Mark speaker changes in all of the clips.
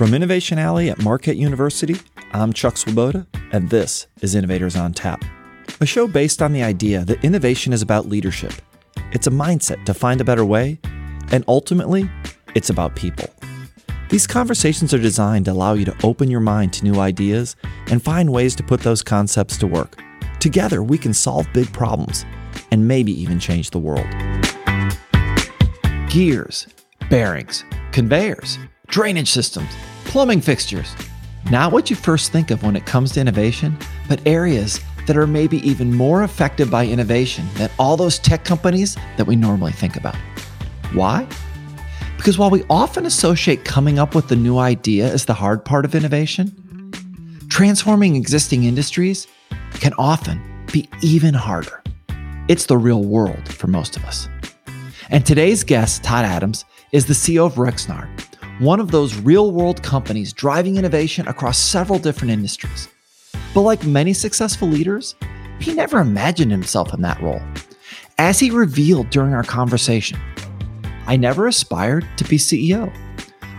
Speaker 1: From Innovation Alley at Marquette University, I'm Chuck Swoboda, and this is Innovators on Tap, a show based on the idea that innovation is about leadership. It's a mindset to find a better way, and ultimately, it's about people. These conversations are designed to allow you to open your mind to new ideas and find ways to put those concepts to work. Together, we can solve big problems and maybe even change the world. Gears, bearings, conveyors, drainage systems plumbing fixtures. Not what you first think of when it comes to innovation, but areas that are maybe even more affected by innovation than all those tech companies that we normally think about. Why? Because while we often associate coming up with the new idea as the hard part of innovation, transforming existing industries can often be even harder. It's the real world for most of us. And today's guest, Todd Adams, is the CEO of Rexnord, one of those real world companies driving innovation across several different industries. But like many successful leaders, he never imagined himself in that role. As he revealed during our conversation, I never aspired to be CEO.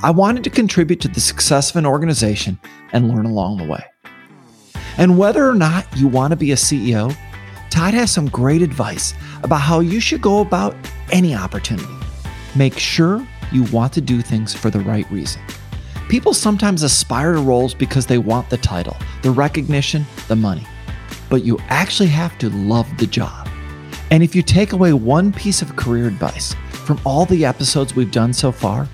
Speaker 1: I wanted to contribute to the success of an organization and learn along the way. And whether or not you want to be a CEO, Todd has some great advice about how you should go about any opportunity. Make sure you want to do things for the right reason. People sometimes aspire to roles because they want the title, the recognition, the money. But you actually have to love the job. And if you take away one piece of career advice from all the episodes we've done so far,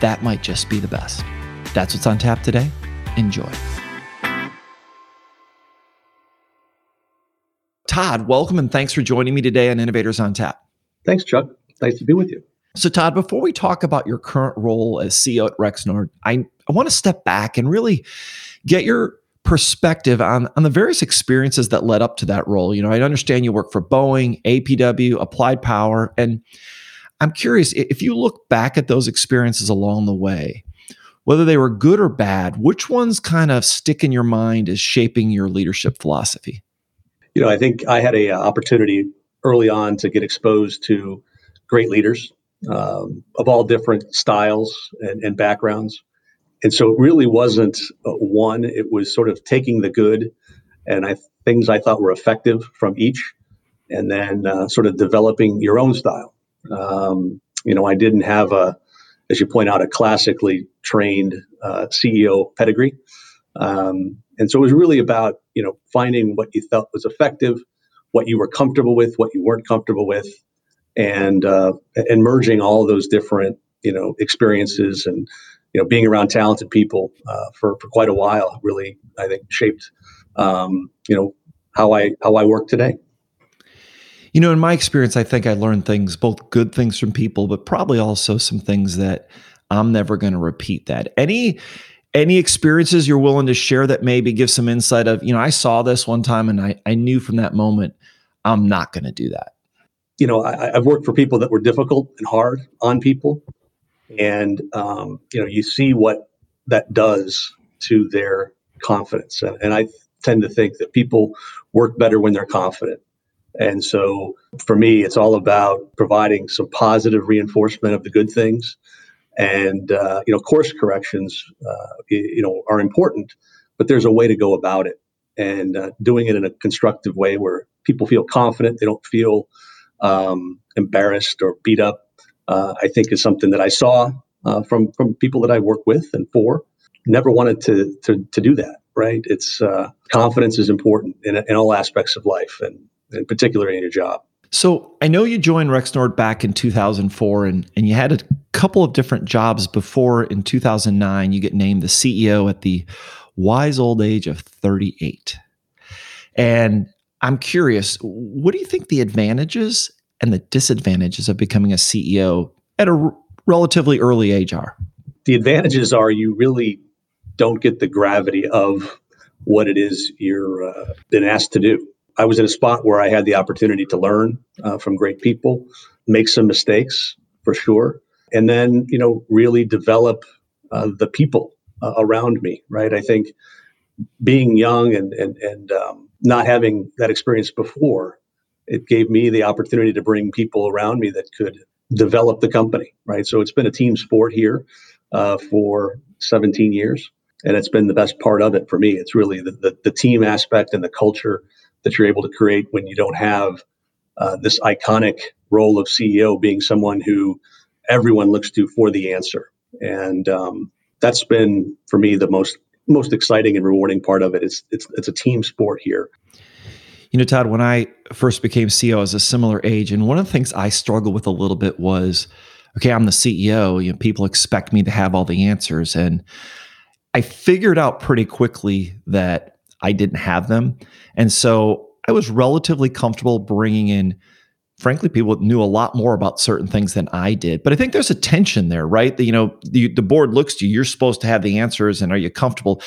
Speaker 1: that might just be the best. That's what's on tap today. Enjoy. Todd, welcome and thanks for joining me today on Innovators on Tap.
Speaker 2: Thanks, Chuck. Nice to be with you.
Speaker 1: So, Todd, before we talk about your current role as CEO at Rexnord, I, I want to step back and really get your perspective on, on the various experiences that led up to that role. You know, I understand you work for Boeing, APW, Applied Power, and I'm curious if you look back at those experiences along the way, whether they were good or bad, which ones kind of stick in your mind as shaping your leadership philosophy?
Speaker 2: You know, I think I had a uh, opportunity early on to get exposed to great leaders um, of all different styles and, and, backgrounds. And so it really wasn't uh, one, it was sort of taking the good and I, things I thought were effective from each and then uh, sort of developing your own style. Um, you know, I didn't have a, as you point out, a classically trained uh, CEO pedigree. Um, and so it was really about, you know, finding what you felt was effective, what you were comfortable with, what you weren't comfortable with, and uh, and merging all those different you know experiences and you know being around talented people uh, for for quite a while really I think shaped um, you know how I how I work today.
Speaker 1: You know, in my experience, I think I learned things, both good things from people, but probably also some things that I'm never going to repeat. That any any experiences you're willing to share that maybe give some insight of, you know, I saw this one time and I I knew from that moment I'm not going to do that
Speaker 2: you know, I, have worked for people that were difficult and hard on people, and um, you know, you see what that does to their confidence. And, and I tend to think that people work better when they're confident. And so, for me, it's all about providing some positive reinforcement of the good things, and uh, you know, course corrections, uh, you know, are important, but there's a way to go about it, and uh, doing it in a constructive way where people feel confident, they don't feel um, embarrassed or beat up, uh, I think is something that I saw uh, from from people that I work with and for. Never wanted to to, to do that. Right? It's uh, confidence is important in, in all aspects of life, and in particular in your job.
Speaker 1: So I know you joined Rexnord back in 2004, and and you had a couple of different jobs before. In 2009, you get named the CEO at the wise old age of 38. And I'm curious, what do you think the advantages and the disadvantages of becoming a CEO at a r- relatively early age are?
Speaker 2: The advantages are you really don't get the gravity of what it is you're uh, been asked to do. I was in a spot where I had the opportunity to learn uh, from great people, make some mistakes for sure, and then you know really develop uh, the people uh, around me. Right, I think being young and and and um, not having that experience before, it gave me the opportunity to bring people around me that could develop the company, right? So it's been a team sport here. uh, for 17 years. And it's been the best part of it for me. It's really the, the, the team aspect and the culture that you're able to create when you don't have uh, this iconic role of CEO being someone who everyone looks to for the answer. And um, that's been for me the most most exciting and rewarding part of it. It's it's it's a team sport here.
Speaker 1: You know, Todd, when I first became CEO, I was a similar age, and one of the things I struggled with a little bit was, okay, I'm the CEO. You know, people expect me to have all the answers, and I figured out pretty quickly that I didn't have them, and so I was relatively comfortable bringing in frankly, people knew a lot more about certain things than I did. But I think there's a tension there, right? That, you know, the, the board looks to you, you're supposed to have the answers, and are you comfortable?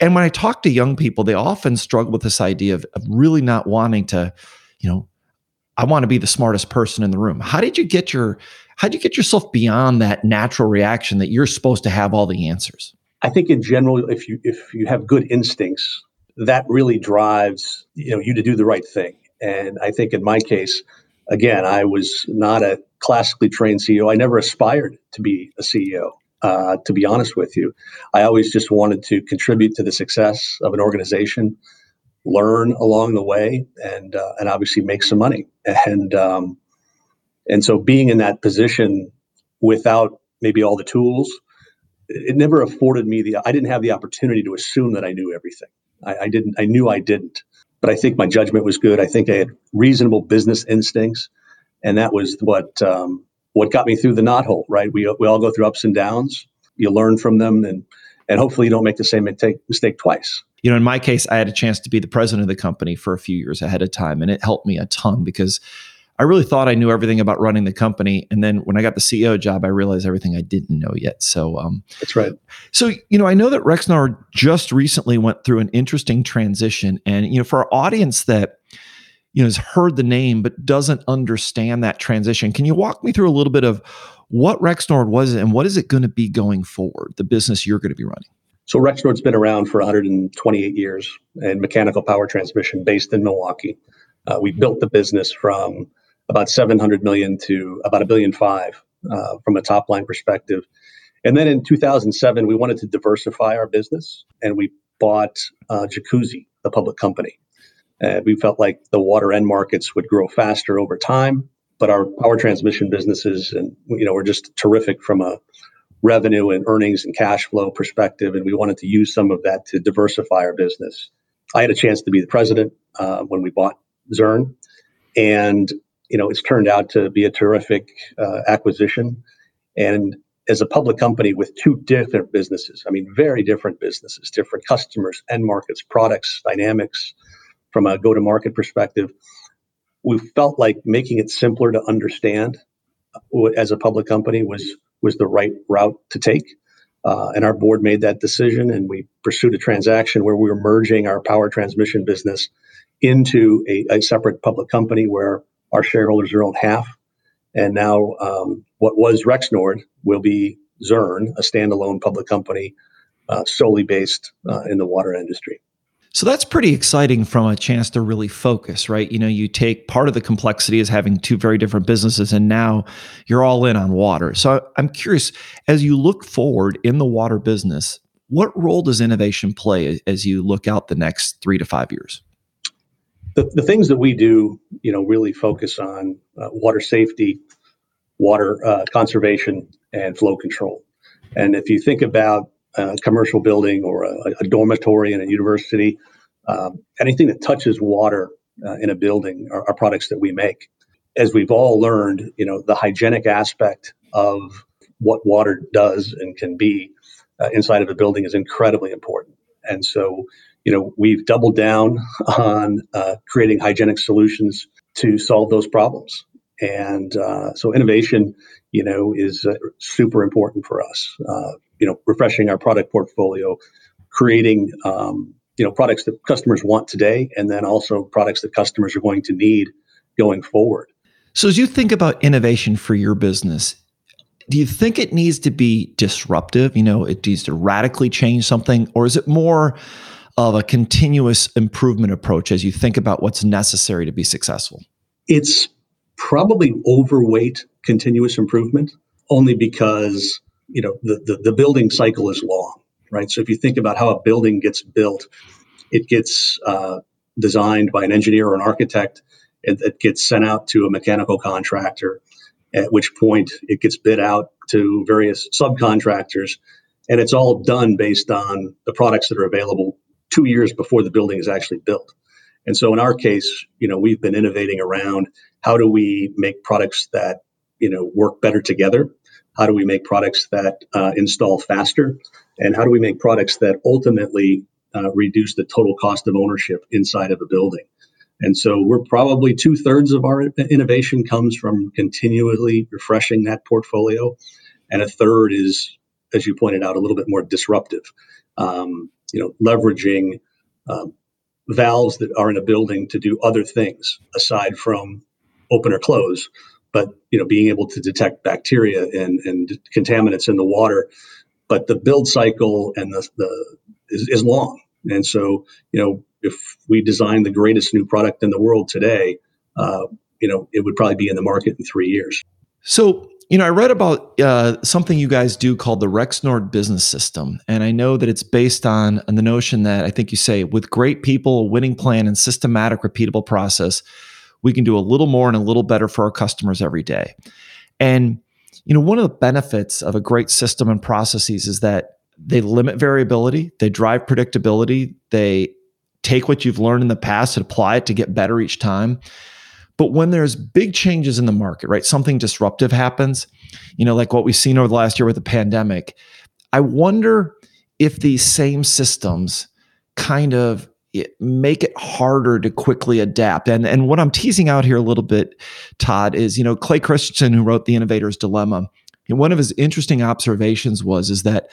Speaker 1: And when I talk to young people, they often struggle with this idea of, of really not wanting to, you know, I want to be the smartest person in the room. How did you get your how did you get yourself beyond that natural reaction that you're supposed to have all the answers?
Speaker 2: I think in general, if you if you have good instincts, that really drives you know you to do the right thing. And I think in my case, again, I was not a classically trained CEO. I never aspired to be a CEO. Uh, to be honest with you, I always just wanted to contribute to the success of an organization, learn along the way, and uh, and obviously make some money. And um, and so being in that position without maybe all the tools, it never afforded me the. I didn't have the opportunity to assume that I knew everything. I, I didn't. I knew I didn't but I think my judgment was good. I think I had reasonable business instincts, and that was what um, what got me through the knothole. Right? We we all go through ups and downs. You learn from them, and and hopefully you don't make the same mistake mistake twice.
Speaker 1: You know, in my case, I had a chance to be the president of the company for a few years ahead of time, and it helped me a ton because I really thought I knew everything about running the company, and then when I got the CEO job, I realized everything I didn't know yet. So um,
Speaker 2: that's right.
Speaker 1: So you know, I know that Rexnord just recently went through an interesting transition, and you know, for our audience that you know has heard the name but doesn't understand that transition, can you walk me through a little bit of what Rexnord was and what is it going to be going forward? The business you're going to be running.
Speaker 2: So Rexnord's been around for 128 years in mechanical power transmission based in Milwaukee. Uh, we built the business from about 700 million to about a billion five uh, from a top line perspective. And then in 2007, we wanted to diversify our business and we bought uh, Jacuzzi, the public company. And we felt like the water end markets would grow faster over time, but our power transmission businesses and you know were just terrific from a revenue and earnings and cash flow perspective, and we wanted to use some of that to diversify our business. I had a chance to be the president uh, when we bought Zurn, and you know, it's turned out to be a terrific uh, acquisition. And as a public company with two different businesses, I mean, very different businesses, different customers, end markets, products, dynamics from a go to market perspective, we felt like making it simpler to understand uh, as a public company was was the right route to take. Uh, and our board made that decision, and we pursued a transaction where we were merging our power transmission business into a, a separate public company where our shareholders are owned half. And now um, what was Rexnord will be Zurn, a standalone public company uh, solely based uh, in the water industry.
Speaker 1: So that's pretty exciting from a chance to really focus, right? You know, you take part of the complexity is having two very different businesses, and now you're all in on water. So I'm curious, as you look forward in the water business, what role does innovation play as you look out the next three to five years?
Speaker 2: The, the things that we do, you know, really focus on uh, water safety, water uh, conservation, and flow control. And if you think about a commercial building or a, a dormitory in a university, um, anything that touches water uh, in a building are, are, products that we make. As we've all learned, you know, the hygienic aspect of what water does and can be uh, inside of a building is incredibly important. And so you know, we've doubled down on uh, creating hygienic solutions to solve those problems. And uh, so innovation, you know, is uh, super important for us. Uh, you know, refreshing our product portfolio, creating, um, you know, products that customers want today, and then also products that customers are going to need going forward.
Speaker 1: So as you think about innovation for your business, do you think it needs to be disruptive? You know, it needs to radically change something, or is it more of a continuous improvement approach as you think about what's necessary to be successful?
Speaker 2: It's probably overweight continuous improvement only because you know the, the, the building cycle is long, right? So if you think about how a building gets built, it gets uh, designed by an engineer or an architect. It, it gets sent out to a mechanical contractor, at which point it gets bid out to various subcontractors, and it's all done based on the products that are available two years before the building is actually built. And so in our case, you know, we've been innovating around how do we make products that, you know, work better together? How do we make products that uh, install faster? And how do we make products that ultimately uh, reduce the total cost of ownership inside of a building? And so we're probably two thirds of our innovation comes from continually refreshing that portfolio. And a third is, as you pointed out, a little bit more disruptive. Um, you know, leveraging um, valves that are in a building to do other things aside from open or close. But you know, being able to detect bacteria and, and contaminants in the water, but the build cycle and the, the is, is long. And so, you know, if we design the greatest new product in the world today, uh, you know, it would probably be in the market in three years.
Speaker 1: So you know, I read about uh, something you guys do called the Rexnord Business System, and I know that it's based on, on the notion that I think you say, with great people, a winning plan, and systematic, repeatable process, we can do a little more and a little better for our customers every day. And you know, one of the benefits of a great system and processes is that they limit variability, they drive predictability, they take what you've learned in the past and apply it to get better each time. But when there's big changes in the market, right, something disruptive happens, you know, like what we've seen over the last year with the pandemic, I wonder if these same systems kind of make it harder to quickly adapt. And and what I'm teasing out here a little bit, Todd, is you know Clay Christensen, who wrote The Innovator's Dilemma, and one of his interesting observations was is that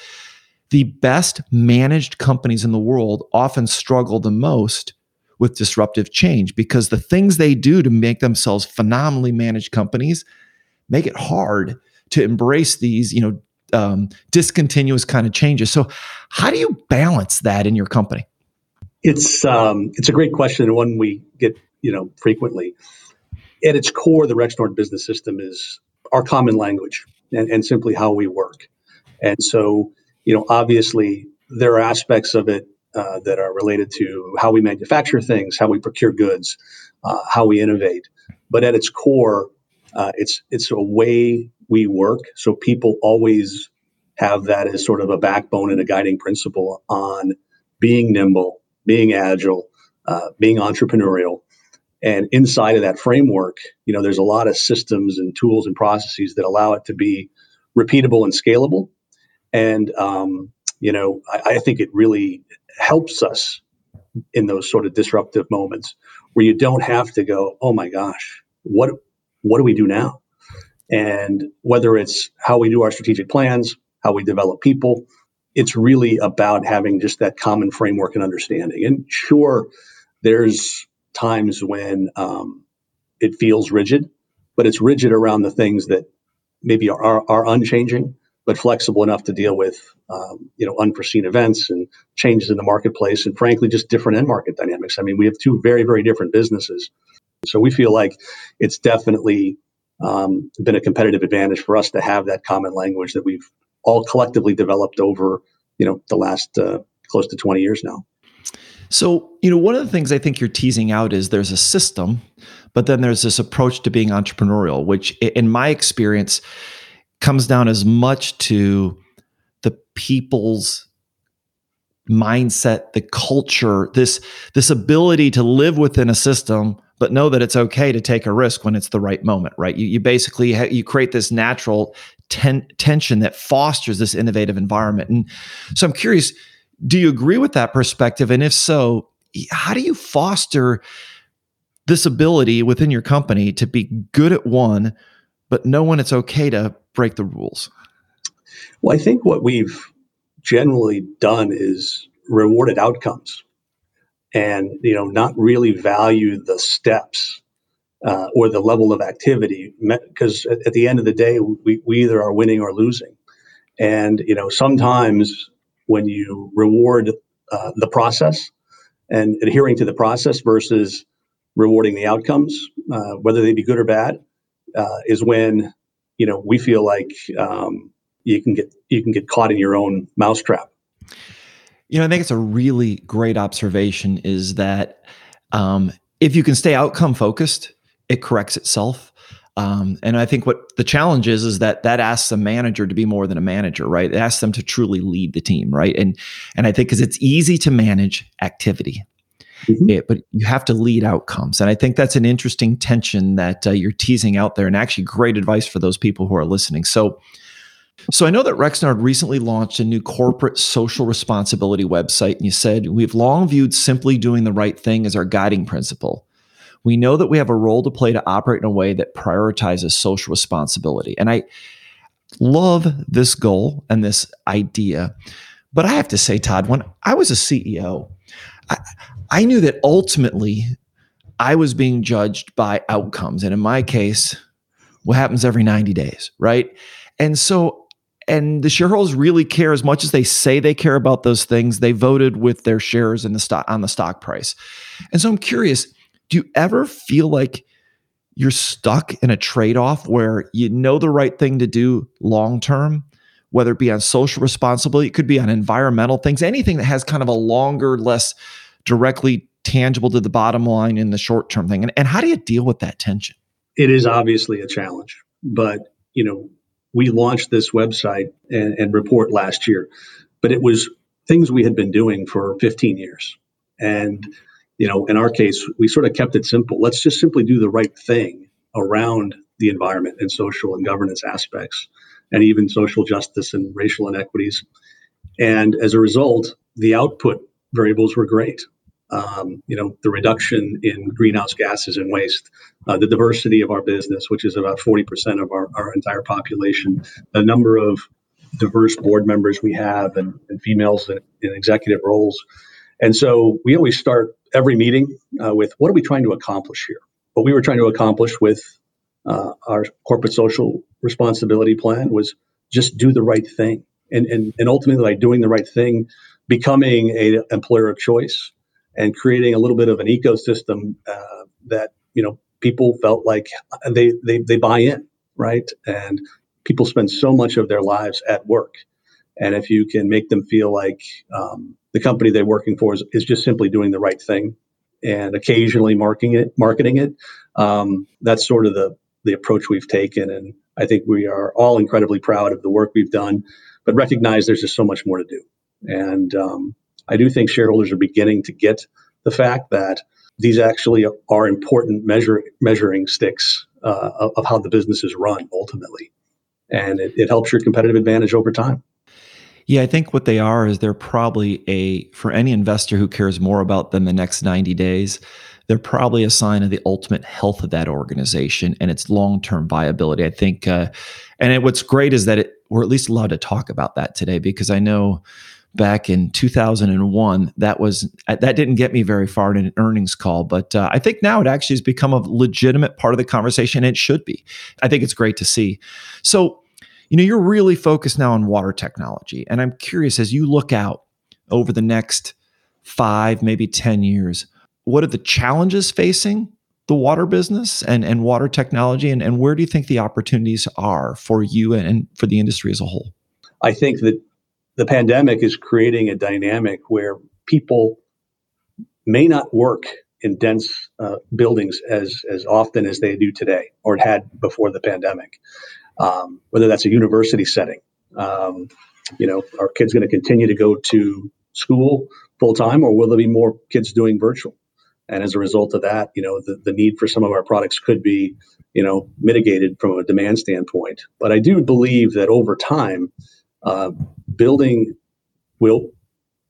Speaker 1: the best managed companies in the world often struggle the most with disruptive change because the things they do to make themselves phenomenally managed companies make it hard to embrace these, you know, um, discontinuous kind of changes. So, how do you balance that in your company?
Speaker 2: It's um, it's a great question and one we get you know frequently. At its core, the Rexnord business system is our common language and, and simply how we work. And so, you know, obviously there are aspects of it uh, that are related to how we manufacture things, how we procure goods, uh, how we innovate. But at its core, uh, it's it's a way we work. So people always have that as sort of a backbone and a guiding principle on being nimble, being agile, uh, being entrepreneurial. And inside of that framework, you know, there's a lot of systems and tools and processes that allow it to be repeatable and scalable. And um, you know, I, I think it really helps us in those sort of disruptive moments where you don't have to go, oh my gosh, what what do we do now? And whether it's how we do our strategic plans, how we develop people, it's really about having just that common framework and understanding. And sure, there's times when um, it feels rigid, but it's rigid around the things that maybe are, are, are unchanging but flexible enough to deal with um, you know unforeseen events and changes in the marketplace and frankly just different end market dynamics. I mean we have two very very different businesses. So we feel like it's definitely um, been a competitive advantage for us to have that common language that we've all collectively developed over you know the last uh, close to 20 years now.
Speaker 1: So you know one of the things i think you're teasing out is there's a system but then there's this approach to being entrepreneurial which in my experience comes down as much to the people's mindset the culture this this ability to live within a system but know that it's okay to take a risk when it's the right moment right? You, you basically ha- you create this natural ten- tension that fosters this innovative environment. And so i'm curious do you agree with that perspective? And if so how do you foster this ability within your company to be good at one but know when it's okay to break the rules?
Speaker 2: Well, I think what we've generally done is rewarded outcomes and you know not really value the steps uh, or the level of activity because at, at, the end of the day we, we either are winning or losing and you know sometimes when you reward uh, the process and adhering to the process versus rewarding the outcomes uh, whether they be good or bad uh, is when you know, we feel like um, you can get you can get caught in your own mousetrap.
Speaker 1: You know, I think it's a really great observation. Is that um, if you can stay outcome focused, it corrects itself. Um, and I think what the challenge is is that that asks a manager to be more than a manager, right? It asks them to truly lead the team, right? And and I think because it's easy to manage activity, mm-hmm. it, but you have to lead outcomes. And I think that's an interesting tension that uh, you're teasing out there, and actually great advice for those people who are listening. So. So I know that Rexnord recently launched a new corporate social responsibility website, and you said we've long viewed simply doing the right thing as our guiding principle. We know that we have a role to play to operate in a way that prioritizes social responsibility. And I love this goal and this idea. But I have to say, Todd, when I was a CEO, I, I knew that ultimately I was being judged by outcomes. And in my case, what happens every 90 days, right? And so and the shareholders really care as much as they say they care about those things. They voted with their shares in the stock on the stock price. And so I'm curious, do you ever feel like you're stuck in a trade off where you know the right thing to do long term, whether it be on social responsibility, it could be on environmental things, anything that has kind of a longer, less directly tangible to the bottom line in the short term thing? And, and how do you deal with that tension?
Speaker 2: It is obviously a challenge, but you know, we launched this website and, and report last year, but it was things we had been doing for 15 years. And you know, in our case, we sort of kept it simple. Let's just simply do the right thing around the environment and social and governance aspects, and even social justice and racial inequities. And as a result, the output variables were great. Um, you know, the reduction in greenhouse gases and waste, uh, the diversity of our business, which is about 40% of our, our entire population, the number of diverse board members we have and, and females in, in executive roles. And so we always start every meeting uh, with what are we trying to accomplish here? What we were trying to accomplish with uh, our corporate social responsibility plan was just do the right thing. And, and, and ultimately, by doing the right thing, becoming a employer of choice and creating a little bit of an ecosystem uh, that you know people felt like they, they they buy in, right? And people spend so much of their lives at work, and if you can make them feel like um, the company they're working for is, is just simply doing the right thing and occasionally marketing it, marketing it. Um, that's sort of the the approach we've taken, and I think we are all incredibly proud of the work we've done, but recognize there's just so much more to do. And um, I do think shareholders are beginning to get the fact that these actually are important measure, measuring sticks uh, of, how the business is run ultimately, and it, it helps your competitive advantage over time.
Speaker 1: Yeah, I think what they are is they're probably a, for any investor who cares more about than the next 90 days, they're probably a sign of the ultimate health of that organization and its long term viability. I think, uh, and it, what's great is that it, we're at least allowed to talk about that today because I know back in 2001 that was that didn't get me very far in an earnings call but uh, i think now it actually has become a legitimate part of the conversation it should be i think it's great to see so you know, you're really focused now on water technology. And I'm curious as you look out over the next five, maybe 10 years, what are the challenges facing the water business and, and water technology? And, and where do you think the opportunities are for you and for the industry as a whole?
Speaker 2: I think that the pandemic is creating a dynamic where people may not work in dense uh, buildings as as often as they do today or had before the pandemic um, whether that's a university setting. Um, you know, are kids going to continue to go to school full time, or will there be more kids doing virtual? And as a result of that, you know, the, the need for some of our products could be, you know, mitigated from a demand standpoint. But I do believe that over time, uh, building will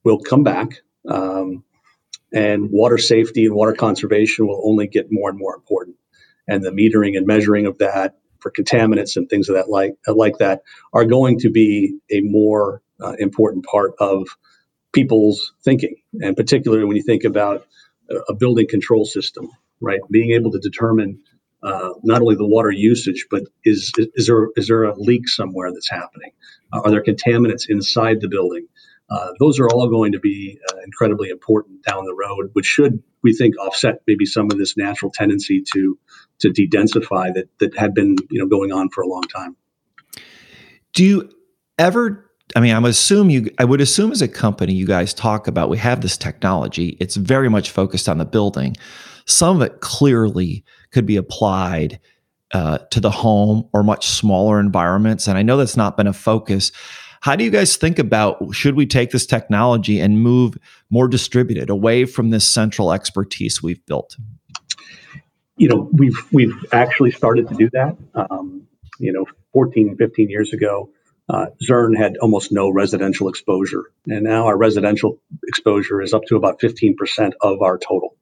Speaker 2: will come back, um, and water safety and water conservation will only get more and more important. And the metering and measuring of that for contaminants and things of that like like that are going to be a more uh, important part of people's thinking, and particularly when you think about a building control system, right? Being able to determine uh, not only the water usage, but is is there is there a leak somewhere that's happening? Uh, are there contaminants inside the building? Uh, those are all going to be uh, incredibly important down the road, which should we think offset maybe some of this natural tendency to to de-densify that that had been you know going on for a long time.
Speaker 1: Do you ever I mean, I'm assume you I would assume as a company you guys talk about we have this technology. It's very much focused on the building. Some of it clearly could be applied uh, to the home or much smaller environments. And I know that's not been a focus. How do you guys think about should we take this technology and move more distributed away from this central expertise we've built?
Speaker 2: You know, we've we've actually started to do that. Um, you know, 14, 15 years ago, uh, Zurn had almost no residential exposure, and now our residential exposure is up to about 15% of our total.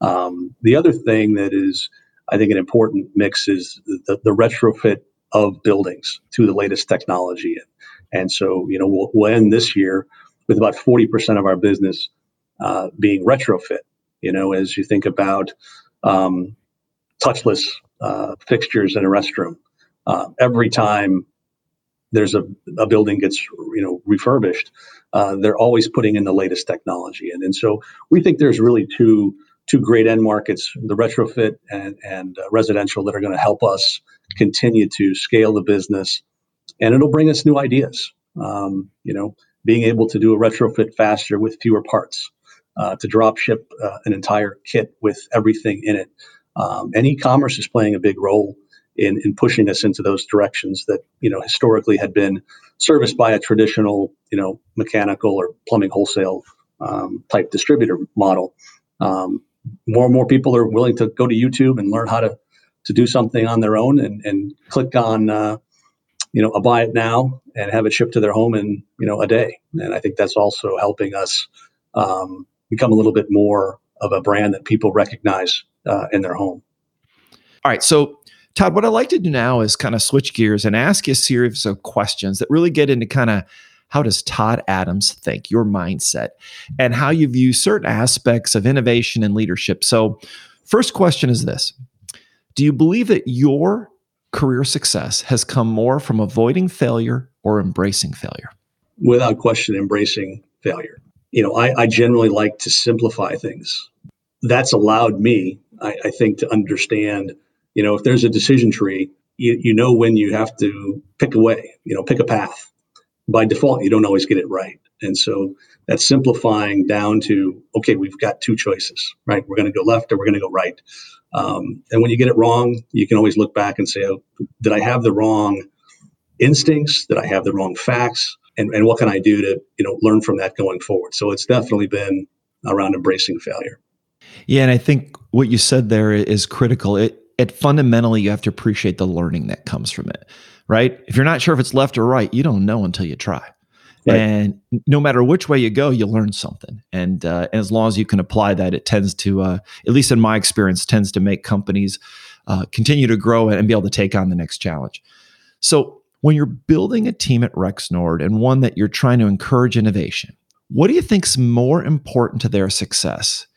Speaker 2: Um, the other thing that is, I think, an important mix is the, the retrofit of buildings to the latest technology. And so, you know, we'll, we'll end this year with about 40% of our business uh, being retrofit. You know, as you think about um, touchless uh, fixtures in a restroom, uh, every time there's a, a building gets you know refurbished, uh, they're always putting in the latest technology. And, and so we think there's really two two great end markets, the retrofit and, and uh, residential, that are going to help us continue to scale the business. And it'll bring us new ideas. Um, you know, being able to do a retrofit faster with fewer parts, uh, to drop ship uh, an entire kit with everything in it. Um, and e-commerce is playing a big role in, in pushing us into those directions that you know historically had been serviced by a traditional you know mechanical or plumbing wholesale um, type distributor model. Um, more and more people are willing to go to YouTube and learn how to to do something on their own and, and click on uh, you know a buy it now and have it shipped to their home in you know a day. And I think that's also helping us um, become a little bit more of a brand that people recognize uh, in their home.
Speaker 1: All right, so Todd, what I'd like to do now is kind of switch gears and ask you a series of questions that really get into kind of how does Todd Adams think, your mindset, and how you view certain aspects of innovation and leadership. So, first question is this Do you believe that your career success has come more from avoiding failure or embracing failure?
Speaker 2: Without question, embracing failure. You know, I, I generally like to simplify things. That's allowed me, I, I think, to understand, you know, if there's a decision tree, you, you know when you have to pick a way, you know, pick a path by default, you don't always get it right. And so that's simplifying down to okay, we've got two choices, right? We're going to go left or we're going to go right. Um, and when you get it wrong, you can always look back and say, oh, did I have the wrong instincts? Did I have the wrong facts? And, and what can I do to you know learn from that going forward? So it's definitely been around embracing failure.
Speaker 1: Yeah, and I think what you said there is critical. It it fundamentally you have to appreciate the learning that comes from it right? If you're not sure if it's left or right, you don't know until you try. Right. And no matter which way you go, you learn something. And, uh, and as long as you can apply that, it tends to, uh, at least in my experience, tends to make companies uh, continue to grow and be able to take on the next challenge. So when you're building a team at Rexnord and one that you're trying to encourage innovation, what do you think is more important to their success?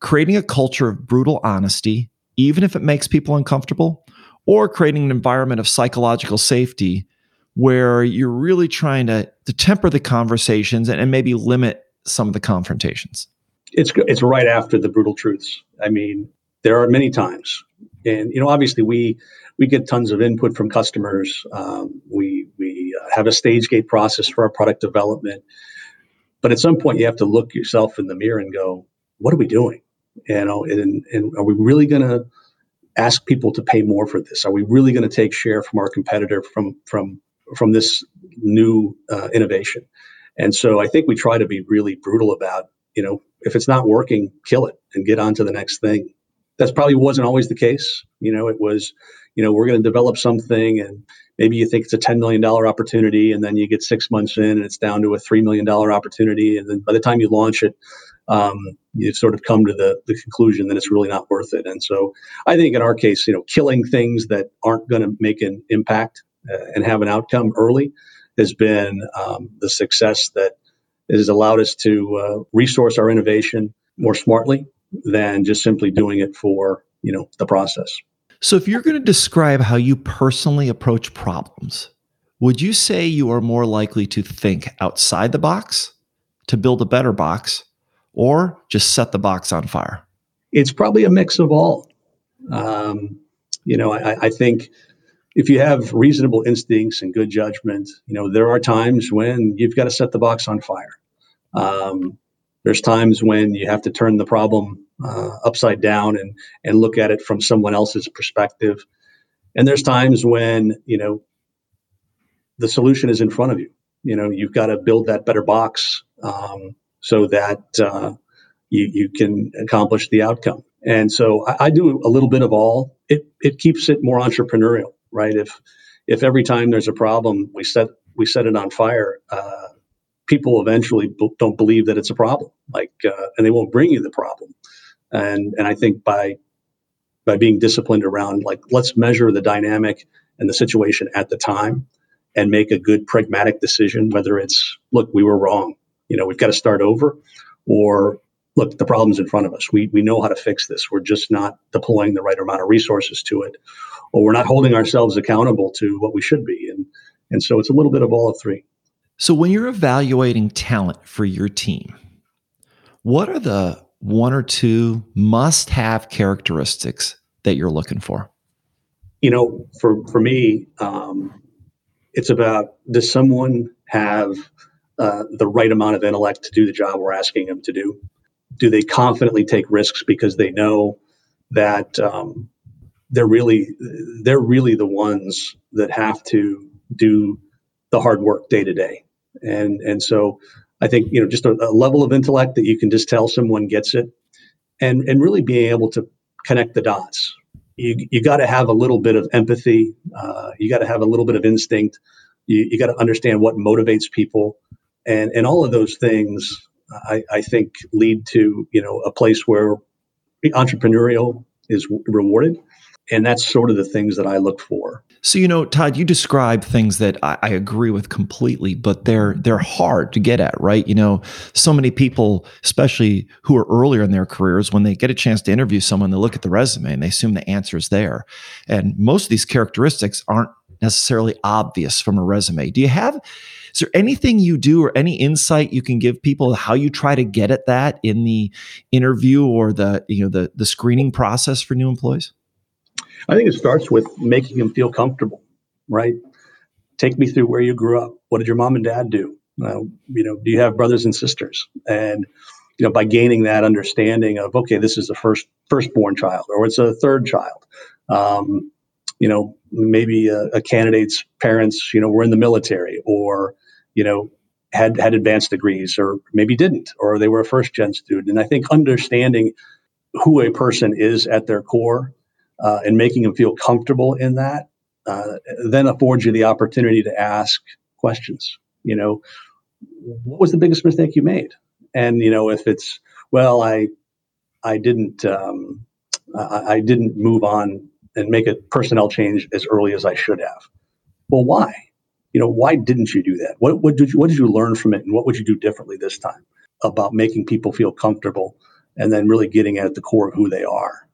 Speaker 1: Creating a culture of brutal honesty, even if it makes people uncomfortable, or creating an environment of psychological safety where you're really trying to, to temper the conversations and, and maybe limit some of the confrontations.
Speaker 2: It's it's right after the brutal truths. I mean, there are many times, and you know, obviously we we get tons of input from customers. Um, we we uh, have a stage gate process for our product development, but at some point you have to look yourself in the mirror and go, "What are we doing?" You know, and and are we really going to ask people to pay more for this? Are we really going to take share from our competitor from from from this new uh, innovation? And so I think we try to be really brutal about you know if it's not working, kill it and get on to the next thing. That's probably wasn't always the case. You know, it was you know we're going to develop something and maybe you think it's a $10 million opportunity and then you get six months in and it's down to a $3 million opportunity and then by the time you launch it um, you sort of come to the, the conclusion that it's really not worth it. And so I think in our case, you know, killing things that aren't going to make an impact uh, and have an outcome early has been um, the success that has allowed us to uh, resource our innovation more smartly than just simply doing it for you know the process.
Speaker 1: So if you're going to describe how you personally approach problems, would you say you are more likely to think outside the box to build a better box or just set the box on fire?
Speaker 2: It's probably a mix of all. Um, you know, I, I, think if you have reasonable instincts and good judgment, you know, there are times when you've got to set the box on fire. Um, there's times when you have to turn the problem uh, upside down and and look at it from someone else's perspective. And there's times when you know the solution is in front of you. You know, you've got to build that better box um, so that uh, you you can accomplish the outcome. And so I, I do a little bit of all. It it keeps it more entrepreneurial, right? If if every time there's a problem we set we set it on fire, uh, people eventually b- don't believe that it's a problem, like, uh, and they won't bring you the problem. And and I think by by being disciplined around like let's measure the dynamic and the situation at the time and make a good pragmatic decision whether it's look we were wrong you know we've got to start over or look, the problem's in front of us. We, we know how to fix this. We're just not deploying the right amount of resources to it, or we're not holding ourselves accountable to what we should be. And, and so it's a little bit of all of three.
Speaker 1: So when you're evaluating talent for your team, what are the one or two must have characteristics that you're looking for?
Speaker 2: You know, for, for me, um, it's about does someone have uh, the right amount of intellect to do the job we're asking them to do? do they confidently take risks because they know that um, they're really they're really the ones that have to do the hard work day to day? And and so i think you know just a, a, level of intellect that you can just tell someone gets it and and really being able to connect the dots. You you got to have a little bit of empathy uh, you got to have a little bit of instinct. You, you got to understand what motivates people and and all of those things I, I think lead to you know a place where entrepreneurial is rewarded and that's sort of the things that I look for.
Speaker 1: So you know, Todd, you describe things that I, I, agree with completely, but they're they're hard to get at, right? You know, so many people, especially who are earlier in their careers, when they get a chance to interview someone, they look at the resume and they assume the answer is there, and most of these characteristics aren't necessarily obvious from a resume. Do you have is there anything you do or any insight you can give people how you try to get at that in the interview or the you know the the screening process for new employees?
Speaker 2: I think it starts with making them feel comfortable, right? Take me through where you grew up. What did your mom and dad do? Uh, you know, do you have brothers and sisters? And you know, by gaining that understanding of okay, this is the first firstborn child, or it's a third child. Um, you know, maybe a, a, candidate's parents, you know, were in the military or, you know, had had advanced degrees or maybe didn't, or they were a first gen student. And I think understanding who a person is at their core uh, and making them feel comfortable in that uh, then affords you the opportunity to ask questions. You know, what was the biggest mistake you made? And you know, if it's well, I I didn't um, I, I didn't move on and make a personnel change as early as I should have. Well, why? You know, why didn't you do that? What, what did you what did you learn from it, and what would you do differently this time about making people feel comfortable, and then really getting at the core of who they are?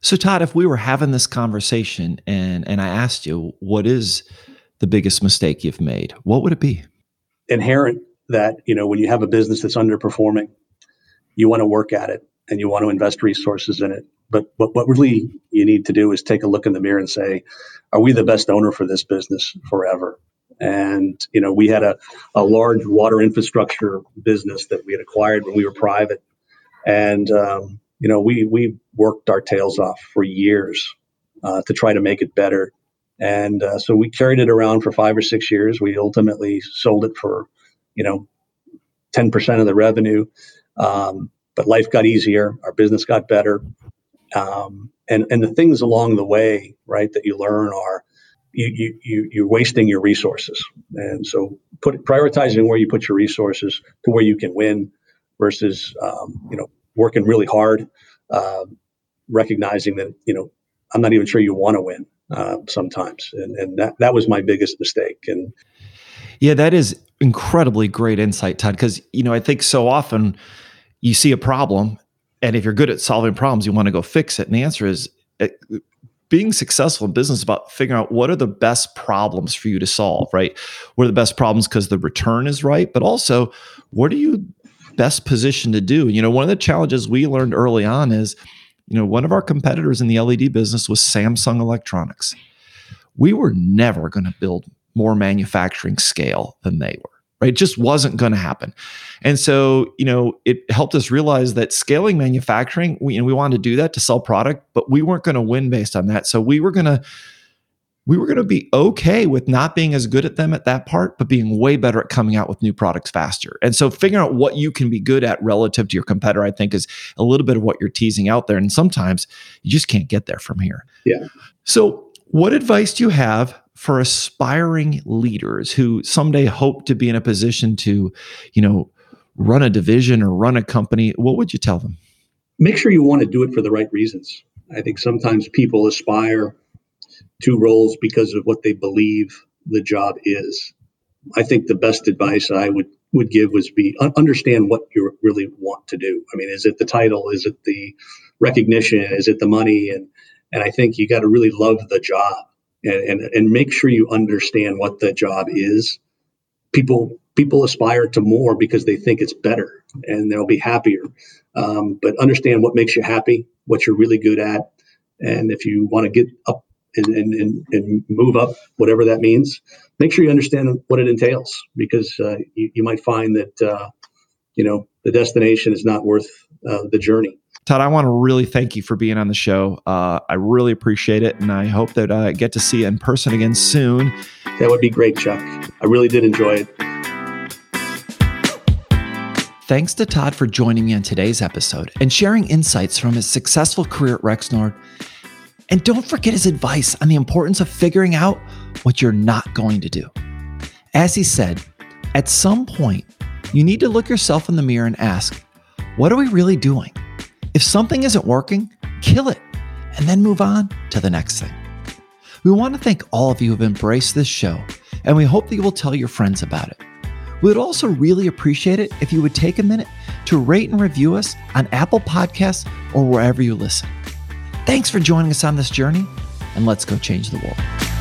Speaker 1: So, Todd, if we were having this conversation and and I asked you what is the biggest mistake you've made, what would it be?
Speaker 2: Inherent that you know when you have a business that's underperforming, you want to work at it and you want to invest resources in it but what, what really you need to do is take a look in the mirror and say, are we the best owner for this business forever? And you know, we had a, a large water infrastructure business that we had acquired when we were private, and um, you know, we we worked our tails off for years uh, to try to make it better. And uh, so we carried it around for five or six years. We ultimately sold it for, you know, ten percent of the revenue. Um, but life got easier. Our business got better um, and and the things along the way, right, that you learn are you you you're wasting your resources, and so put prioritizing where you put your resources to where you can win versus um, you know working really hard, uh, recognizing that you know I'm not even sure you want to win uh, sometimes, and and that that was my biggest mistake, and
Speaker 1: yeah, that is incredibly great insight, Todd, because you know I think so often you see a problem and if you're good at solving problems, you want to go fix it. And the answer is uh, being successful in business about figuring out what are the best problems for you to solve, right? What are the best problems because the return is right, but also what are you best positioned to do? You know, one of the challenges we learned early on is, you know, one of our competitors in the LED business was Samsung Electronics. we were never going to build more manufacturing scale than they were right? It just wasn't going to happen. And so, you know, it helped us realize that scaling manufacturing, we, and we wanted to do that to sell product, but we weren't going to win based on that. So we were going to, we were going to be okay with not being as good at them at that part, but being way better at coming out with new products faster. And so figuring out what you can be good at relative to your competitor, I think is a little bit of what you're teasing out there. And sometimes you just can't get there from here.
Speaker 2: Yeah.
Speaker 1: So what advice do you have for aspiring leaders who someday hope to be in a position to, you know, run a division or run a company, what would you tell them?
Speaker 2: Make sure you want to do it for the right reasons. I think sometimes people aspire to roles because of what they believe the job is. I think the best advice I would would give was be understand what you really want to do. I mean, is it the title? Is it the recognition? Is it the money? And and I think you got to really love the job and, and, and make sure you understand what the job is. People people aspire to more because they think it's better and they'll be happier. Um, but understand what makes you happy, what you're really good at, and if you want to get up and, and, and, move up, whatever that means, make sure you understand what it entails because uh, you, you, might find that uh, you know the destination is not worth uh, the journey.
Speaker 1: Todd, I want to really thank you for being on the show. Uh, I really appreciate it, and I hope that I get to see you in person again soon.
Speaker 2: That would be great, Chuck. I really did enjoy it.
Speaker 1: Thanks to Todd for joining me on today's episode and sharing insights from his successful career at Rexnord. And don't forget his advice on the importance of figuring out what you're not going to do. As he said, at some point, you need to look yourself in the mirror and ask, what are we really doing? If something isn't working, kill it and then move on to the next thing. We want to thank all of you who have embraced this show, and we hope that you will tell your friends about it. We would also really appreciate it if you would take a minute to rate and review us on Apple Podcasts or wherever you listen. Thanks for joining us on this journey, and let's go change the world.